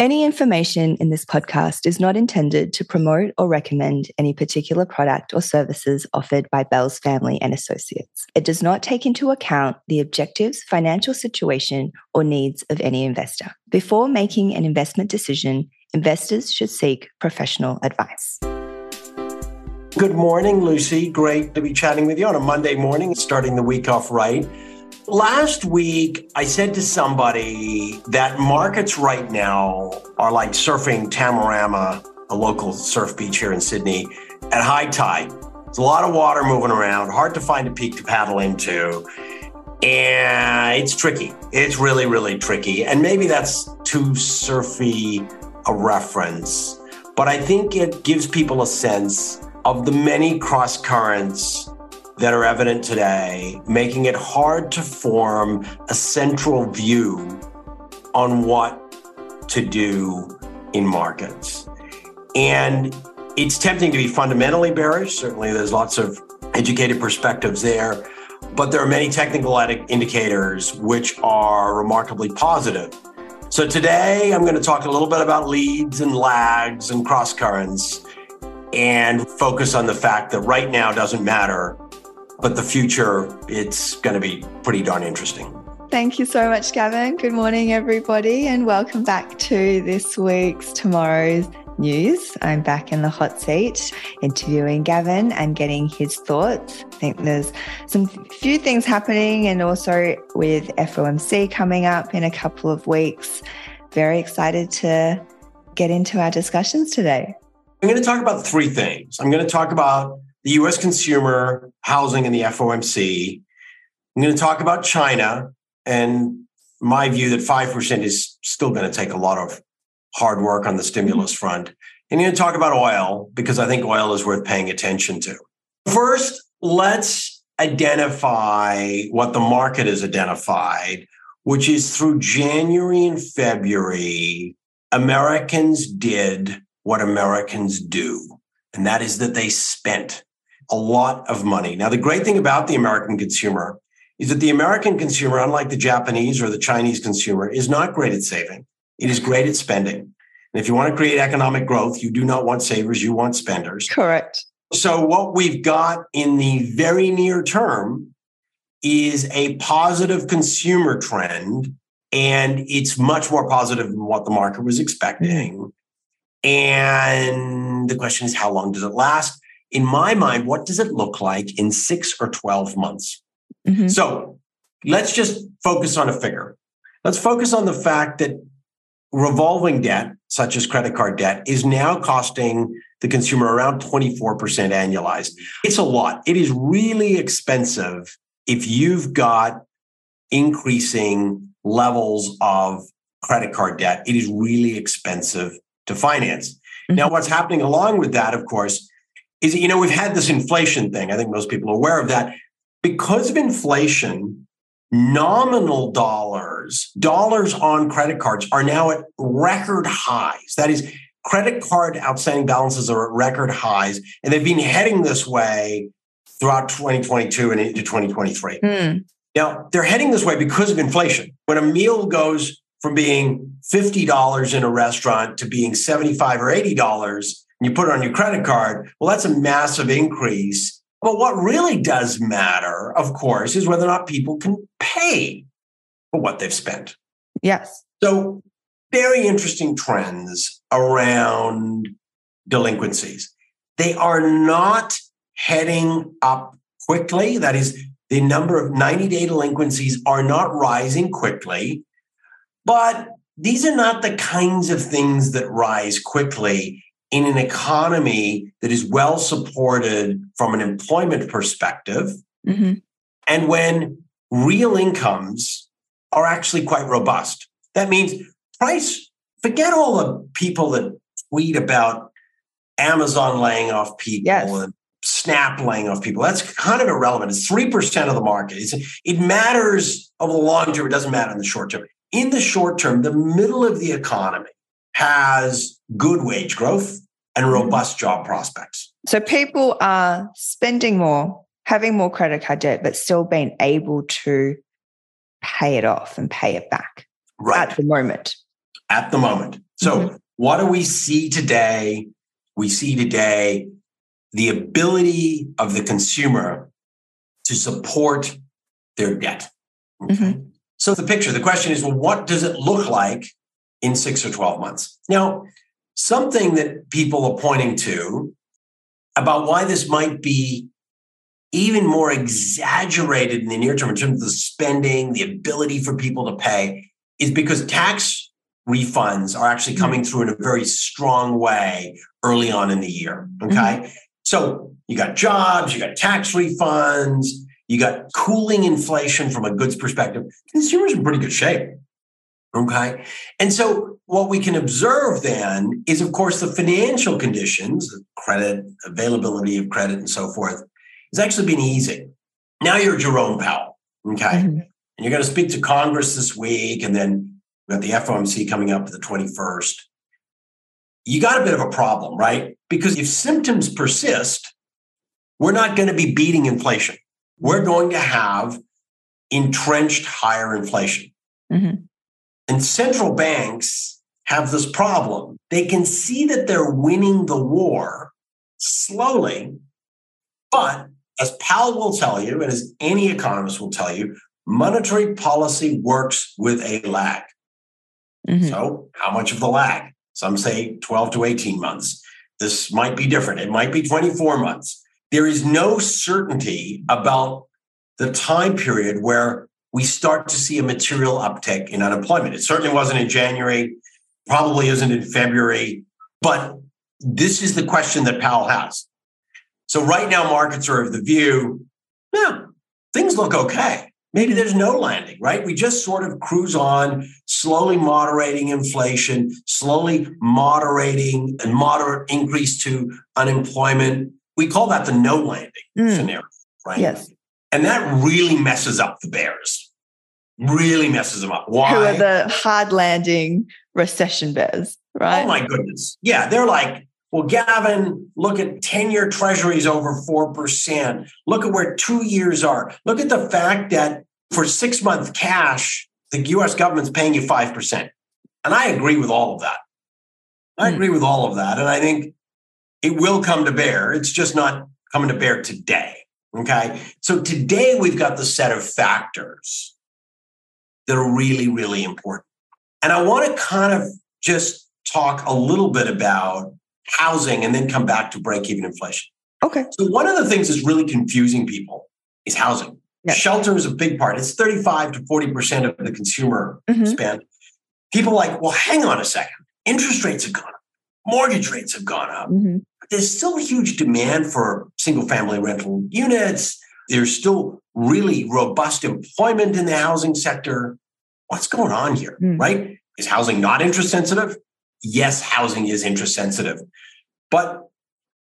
Any information in this podcast is not intended to promote or recommend any particular product or services offered by Bell's family and associates. It does not take into account the objectives, financial situation, or needs of any investor. Before making an investment decision, investors should seek professional advice. Good morning, Lucy. Great to be chatting with you on a Monday morning, starting the week off right. Last week, I said to somebody that markets right now are like surfing Tamarama, a local surf beach here in Sydney, at high tide. There's a lot of water moving around, hard to find a peak to paddle into. And it's tricky. It's really, really tricky. And maybe that's too surfy a reference, but I think it gives people a sense of the many cross currents that are evident today, making it hard to form a central view on what to do in markets. And it's tempting to be fundamentally bearish. Certainly, there's lots of educated perspectives there, but there are many technical indicators which are remarkably positive. So, today I'm going to talk a little bit about leads and lags and cross currents and focus on the fact that right now doesn't matter but the future, it's going to be pretty darn interesting. Thank you so much, Gavin. Good morning, everybody, and welcome back to this week's Tomorrow's News. I'm back in the hot seat interviewing Gavin and getting his thoughts. I think there's some few things happening, and also with FOMC coming up in a couple of weeks. Very excited to get into our discussions today. I'm going to talk about three things. I'm going to talk about the US consumer, housing, and the FOMC. I'm going to talk about China and my view that 5% is still going to take a lot of hard work on the stimulus front. And I'm going to talk about oil because I think oil is worth paying attention to. First, let's identify what the market has identified, which is through January and February, Americans did what Americans do, and that is that they spent a lot of money. Now, the great thing about the American consumer is that the American consumer, unlike the Japanese or the Chinese consumer, is not great at saving. It is great at spending. And if you want to create economic growth, you do not want savers, you want spenders. Correct. So, what we've got in the very near term is a positive consumer trend, and it's much more positive than what the market was expecting. And the question is, how long does it last? In my mind, what does it look like in six or 12 months? Mm-hmm. So let's just focus on a figure. Let's focus on the fact that revolving debt, such as credit card debt, is now costing the consumer around 24% annualized. It's a lot. It is really expensive if you've got increasing levels of credit card debt. It is really expensive to finance. Mm-hmm. Now, what's happening along with that, of course, is you know we've had this inflation thing. I think most people are aware of that. Because of inflation, nominal dollars, dollars on credit cards are now at record highs. That is, credit card outstanding balances are at record highs, and they've been heading this way throughout 2022 and into 2023. Mm. Now, they're heading this way because of inflation. When a meal goes from being $50 in a restaurant to being 75 or $80, you put it on your credit card, well, that's a massive increase. But what really does matter, of course, is whether or not people can pay for what they've spent. Yes. So, very interesting trends around delinquencies. They are not heading up quickly. That is, the number of 90 day delinquencies are not rising quickly. But these are not the kinds of things that rise quickly in an economy that is well supported from an employment perspective, mm-hmm. and when real incomes are actually quite robust. That means price, forget all the people that tweet about Amazon laying off people yes. and Snap laying off people. That's kind of irrelevant. It's 3% of the market. It's, it matters over the long term. It doesn't matter in the short term. In the short term, the middle of the economy has good wage growth and mm-hmm. robust job prospects. So people are spending more, having more credit card debt, but still being able to pay it off and pay it back right. at the moment. At the moment. So, mm-hmm. what do we see today? We see today the ability of the consumer to support their debt. Okay? Mm-hmm. So, the picture, the question is, well, what does it look like in six or 12 months? Now, something that people are pointing to about why this might be even more exaggerated in the near term in terms of the spending, the ability for people to pay, is because tax refunds are actually coming through in a very strong way early on in the year. Okay. Mm-hmm. So you got jobs, you got tax refunds, you got cooling inflation from a goods perspective. Consumers in pretty good shape. Okay. And so what we can observe then is, of course, the financial conditions, credit, availability of credit, and so forth, has actually been easing. Now you're Jerome Powell. Okay. Mm-hmm. And you're going to speak to Congress this week, and then we've got the FOMC coming up the 21st. You got a bit of a problem, right? Because if symptoms persist, we're not going to be beating inflation. We're going to have entrenched higher inflation. Mm-hmm. And central banks have this problem. They can see that they're winning the war slowly, but as Powell will tell you, and as any economist will tell you, monetary policy works with a lag. Mm-hmm. So, how much of the lag? Some say 12 to 18 months. This might be different. It might be 24 months. There is no certainty about the time period where we start to see a material uptick in unemployment. It certainly wasn't in January, probably isn't in February, but this is the question that Powell has. So right now, markets are of the view, yeah, things look okay. Maybe there's no landing, right? We just sort of cruise on, slowly moderating inflation, slowly moderating and moderate increase to unemployment. We call that the no landing mm. scenario, right? Yes. And that really messes up the bears. Really messes them up. Why? Who are the hard landing recession bears, right? Oh my goodness. Yeah, they're like, well, Gavin, look at 10 year treasuries over 4%. Look at where two years are. Look at the fact that for six month cash, the US government's paying you 5%. And I agree with all of that. I hmm. agree with all of that. And I think it will come to bear. It's just not coming to bear today. Okay. So today we've got the set of factors that are really, really important. And I want to kind of just talk a little bit about housing and then come back to break even inflation. Okay. So one of the things that's really confusing people is housing. Yes. Shelter is a big part. It's 35 to 40% of the consumer mm-hmm. spend. People like, well, hang on a second. Interest rates have gone up. Mortgage rates have gone up. Mm-hmm there's still huge demand for single family rental units. There's still really robust employment in the housing sector. What's going on here, mm. right? Is housing not interest sensitive? Yes, housing is interest sensitive. But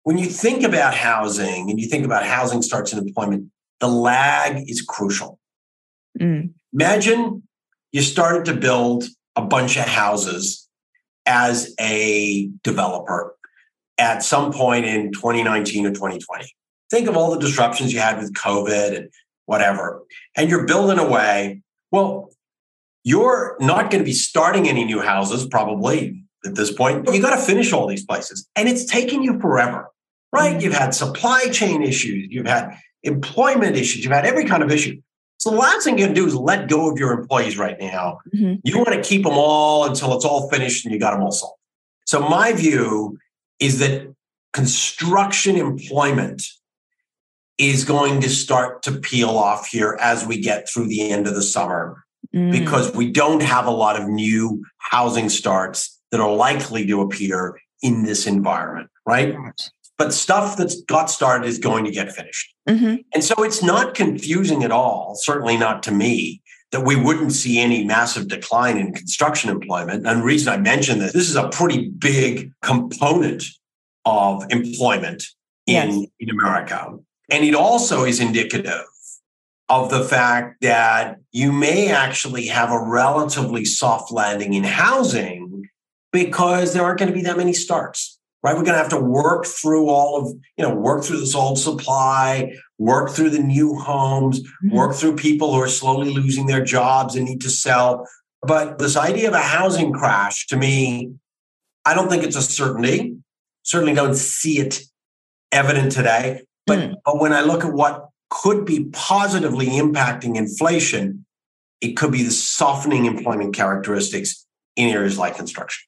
when you think about housing and you think about housing starts and employment, the lag is crucial. Mm. Imagine you started to build a bunch of houses as a developer at some point in 2019 or 2020. Think of all the disruptions you had with COVID and whatever, and you're building away. Well, you're not going to be starting any new houses probably at this point. You got to finish all these places, and it's taking you forever, right? Mm-hmm. You've had supply chain issues, you've had employment issues, you've had every kind of issue. So the last thing you can do is let go of your employees right now. Mm-hmm. You want to keep them all until it's all finished and you got them all sold. So my view is that construction employment is going to start to peel off here as we get through the end of the summer mm. because we don't have a lot of new housing starts that are likely to appear in this environment, right? But stuff that's got started is going to get finished. Mm-hmm. And so it's not confusing at all, certainly not to me, that we wouldn't see any massive decline in construction employment. And the reason I mention this, this is a pretty big component of employment in, yes. in America. And it also is indicative of the fact that you may actually have a relatively soft landing in housing because there aren't going to be that many starts right we're going to have to work through all of you know work through this old supply work through the new homes mm-hmm. work through people who are slowly losing their jobs and need to sell but this idea of a housing crash to me I don't think it's a certainty. Certainly don't see it evident today. But, mm. but when I look at what could be positively impacting inflation, it could be the softening employment characteristics in areas like construction.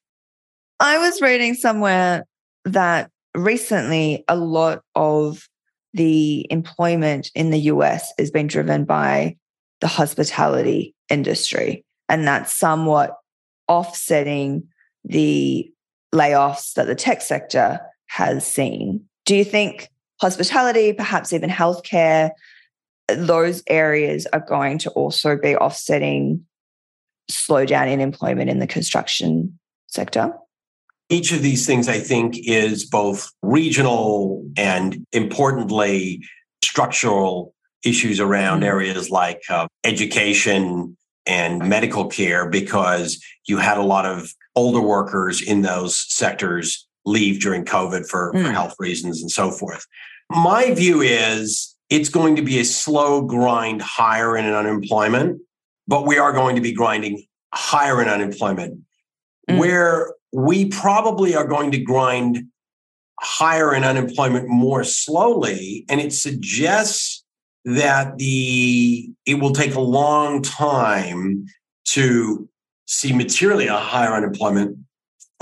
I was reading somewhere that recently a lot of the employment in the US has been driven by the hospitality industry. And that's somewhat offsetting the layoffs that the tech sector has seen. Do you think hospitality, perhaps even healthcare, those areas are going to also be offsetting slowdown in employment in the construction sector? Each of these things, I think, is both regional and importantly structural issues around mm-hmm. areas like uh, education and medical care because you had a lot of older workers in those sectors leave during COVID for, mm. for health reasons and so forth. My view is it's going to be a slow grind higher in unemployment, but we are going to be grinding higher in unemployment. Mm. Where we probably are going to grind higher in unemployment more slowly, and it suggests that the it will take a long time to see materially a higher unemployment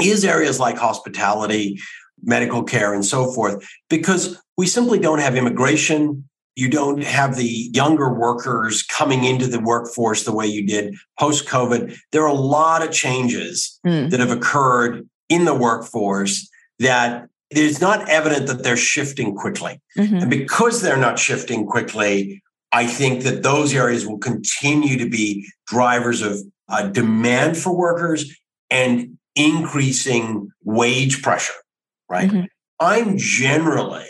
is areas like hospitality, medical care, and so forth, because we simply don't have immigration. You don't have the younger workers coming into the workforce the way you did post COVID. There are a lot of changes mm. that have occurred in the workforce that it's not evident that they're shifting quickly. Mm-hmm. And because they're not shifting quickly, I think that those areas will continue to be drivers of uh, demand for workers and increasing wage pressure, right? Mm-hmm. I'm generally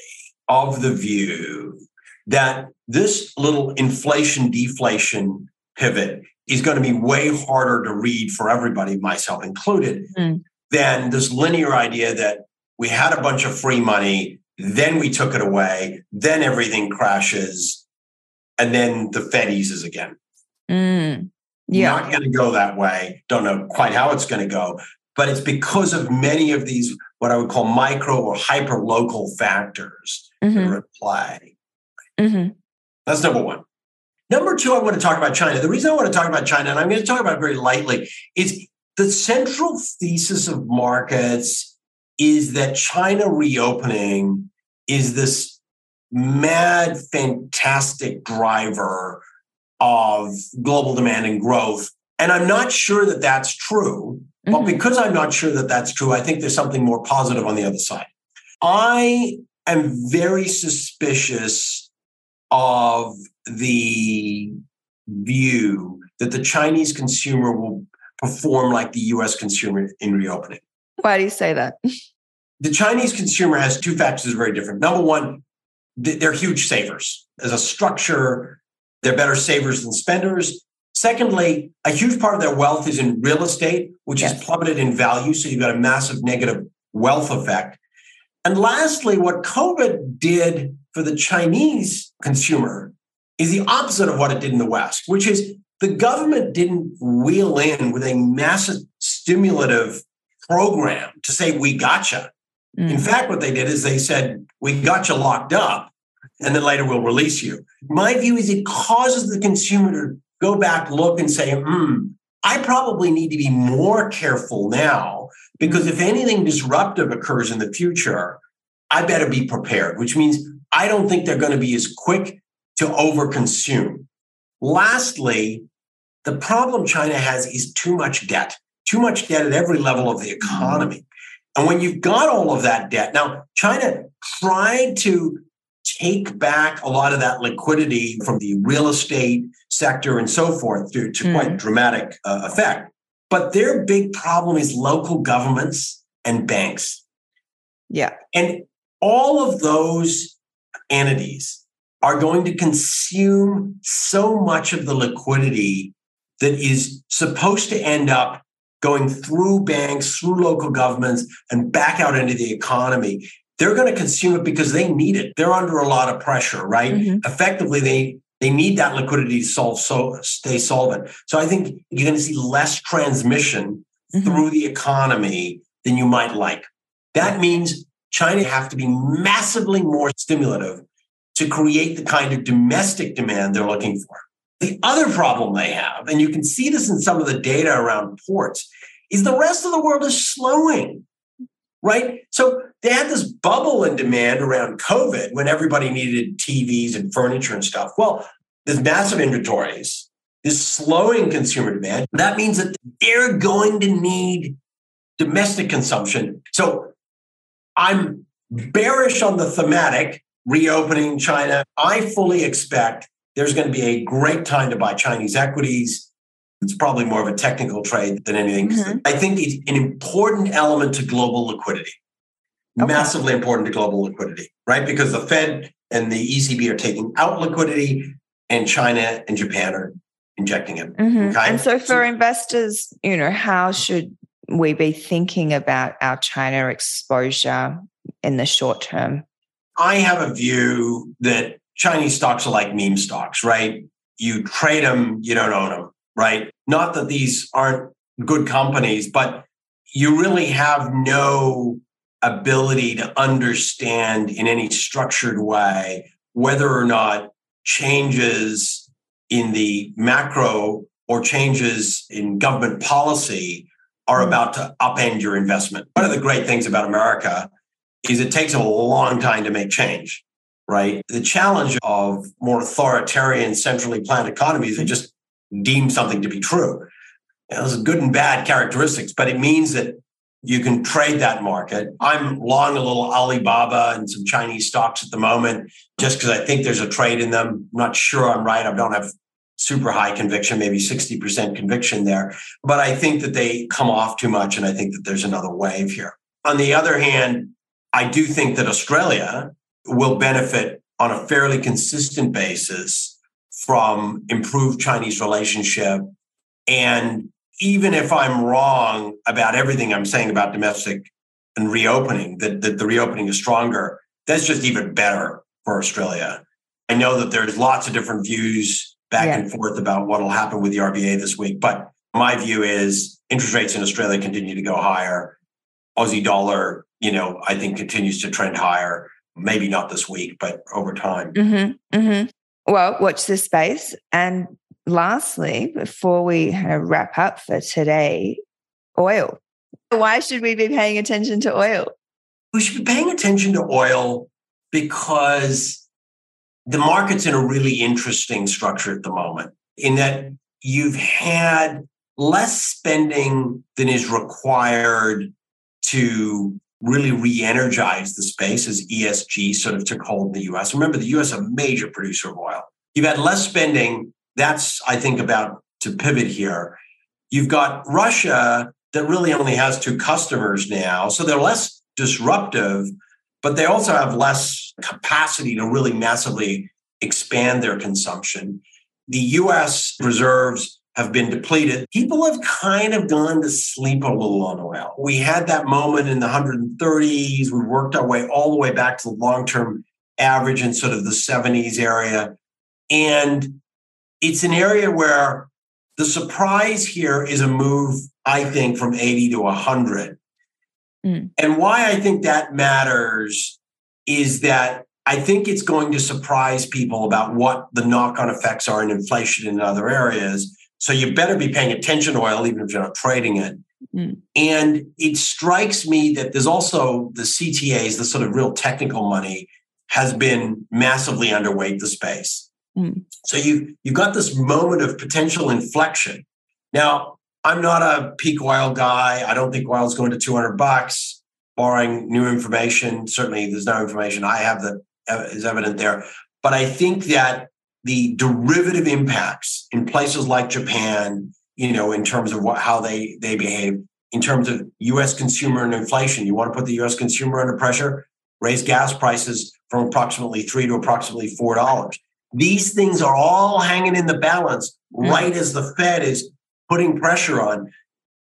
of the view that this little inflation deflation pivot is going to be way harder to read for everybody, myself included, mm. than this linear idea that we had a bunch of free money, then we took it away, then everything crashes, and then the Fed eases again. Mm. Yeah. Not going to go that way. Don't know quite how it's going to go, but it's because of many of these, what I would call micro or hyper local factors mm-hmm. that are at play. Mm-hmm. That's number one. Number two, I want to talk about China. The reason I want to talk about China, and I'm going to talk about it very lightly, is the central thesis of markets is that China reopening is this mad, fantastic driver of global demand and growth. And I'm not sure that that's true. Mm-hmm. But because I'm not sure that that's true, I think there's something more positive on the other side. I am very suspicious of the view that the Chinese consumer will perform like the US consumer in reopening. Why do you say that? The Chinese consumer has two factors that are very different. Number one, they're huge savers. As a structure, they're better savers than spenders. Secondly, a huge part of their wealth is in real estate, which yes. has plummeted in value. So you've got a massive negative wealth effect. And lastly, what COVID did for the Chinese consumer is the opposite of what it did in the West, which is the government didn't wheel in with a massive stimulative program to say, we gotcha. Mm. In fact, what they did is they said, we got you locked up and then later we'll release you. My view is it causes the consumer to go back, look, and say, hmm, I probably need to be more careful now because if anything disruptive occurs in the future, I better be prepared, which means I don't think they're going to be as quick to overconsume. Lastly, the problem China has is too much debt, too much debt at every level of the economy. And when you've got all of that debt, now China tried to take back a lot of that liquidity from the real estate sector and so forth to, to mm. quite dramatic uh, effect. But their big problem is local governments and banks. Yeah. And all of those entities are going to consume so much of the liquidity that is supposed to end up going through banks, through local governments, and back out into the economy they're going to consume it because they need it. They're under a lot of pressure, right? Mm-hmm. Effectively, they they need that liquidity to solve so stay solvent. So I think you're going to see less transmission mm-hmm. through the economy than you might like. That means China have to be massively more stimulative to create the kind of domestic demand they're looking for. The other problem they have, and you can see this in some of the data around ports, is the rest of the world is slowing, right? So they had this bubble in demand around COVID when everybody needed TVs and furniture and stuff. Well, there's massive inventories, this slowing consumer demand. That means that they're going to need domestic consumption. So I'm bearish on the thematic reopening China. I fully expect there's going to be a great time to buy Chinese equities. It's probably more of a technical trade than anything. Mm-hmm. I think it's an important element to global liquidity, okay. massively important to global liquidity, right? Because the Fed and the ECB are taking out liquidity, and China and Japan are injecting it. Mm-hmm. Okay? And so, for so, investors, you know, how should we be thinking about our China exposure in the short term? I have a view that Chinese stocks are like meme stocks, right? You trade them, you don't own them, right? Not that these aren't good companies, but you really have no ability to understand in any structured way whether or not changes in the macro or changes in government policy are hmm. about to upend your investment. One of the great things about America is it takes a long time to make change, right? The challenge of more authoritarian, centrally planned economies is just deem something to be true. Know, there's good and bad characteristics, but it means that you can trade that market. I'm long a little Alibaba and some Chinese stocks at the moment, just because I think there's a trade in them. I'm not sure I'm right. I don't have super high conviction, maybe 60% conviction there. But I think that they come off too much. And I think that there's another wave here. On the other hand, I do think that Australia will benefit on a fairly consistent basis from improved Chinese relationship. And even if I'm wrong about everything I'm saying about domestic and reopening, that, that the reopening is stronger, that's just even better for Australia. I know that there's lots of different views back yeah. and forth about what will happen with the RBA this week, but my view is interest rates in Australia continue to go higher. Aussie dollar you know, I think continues to trend higher. Maybe not this week, but over time. Mm-hmm, mm-hmm. Well, watch this space. And lastly, before we wrap up for today, oil. Why should we be paying attention to oil? We should be paying attention to oil because the market's in a really interesting structure at the moment, in that you've had less spending than is required to really re-energized the space as ESG sort of took hold in the US. Remember, the US a major producer of oil. You've had less spending. That's, I think, about to pivot here. You've got Russia that really only has two customers now. So they're less disruptive, but they also have less capacity to really massively expand their consumption. The US reserves have been depleted. People have kind of gone to sleep a little on oil. We had that moment in the 130s. We worked our way all the way back to the long term average in sort of the 70s area. And it's an area where the surprise here is a move, I think, from 80 to 100. Mm. And why I think that matters is that I think it's going to surprise people about what the knock on effects are in inflation in other areas. So you better be paying attention to oil, even if you're not trading it. Mm. And it strikes me that there's also the CTAs, the sort of real technical money, has been massively underweight the space. Mm. So you you've got this moment of potential inflection. Now, I'm not a peak oil guy. I don't think oil is going to 200 bucks, barring new information. Certainly, there's no information I have that is evident there. But I think that the derivative impacts in places like Japan, you know, in terms of what, how they they behave, in terms of U.S. consumer and inflation. You want to put the U.S. consumer under pressure, raise gas prices from approximately three to approximately four dollars. These things are all hanging in the balance mm-hmm. right as the Fed is putting pressure on.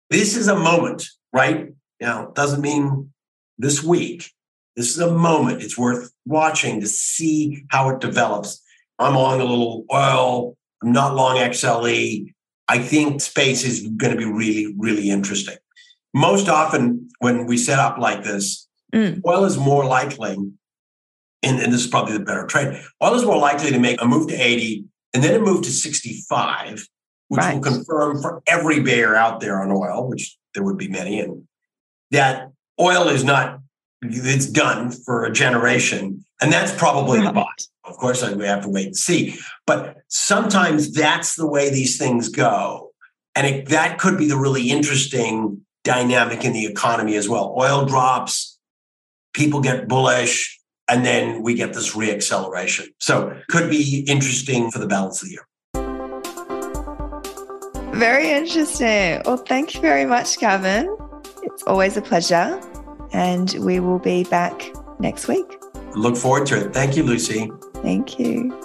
This is a moment, right? Now, doesn't mean this week. This is a moment. It's worth watching to see how it develops. I'm long a little oil. I'm not long XLE. I think space is going to be really, really interesting. most often when we set up like this, mm. oil is more likely, and, and this is probably the better trade, oil is more likely to make a move to 80 and then a move to 65, which right. will confirm for every bear out there on oil, which there would be many, and that oil is not it's done for a generation. And that's probably the bottom. Of course, we have to wait and see. But sometimes that's the way these things go. And it, that could be the really interesting dynamic in the economy as well. Oil drops, people get bullish, and then we get this reacceleration. So could be interesting for the balance of the year. Very interesting. Well, thank you very much, Gavin. It's always a pleasure. And we will be back next week. Look forward to it. Thank you, Lucy. Thank you.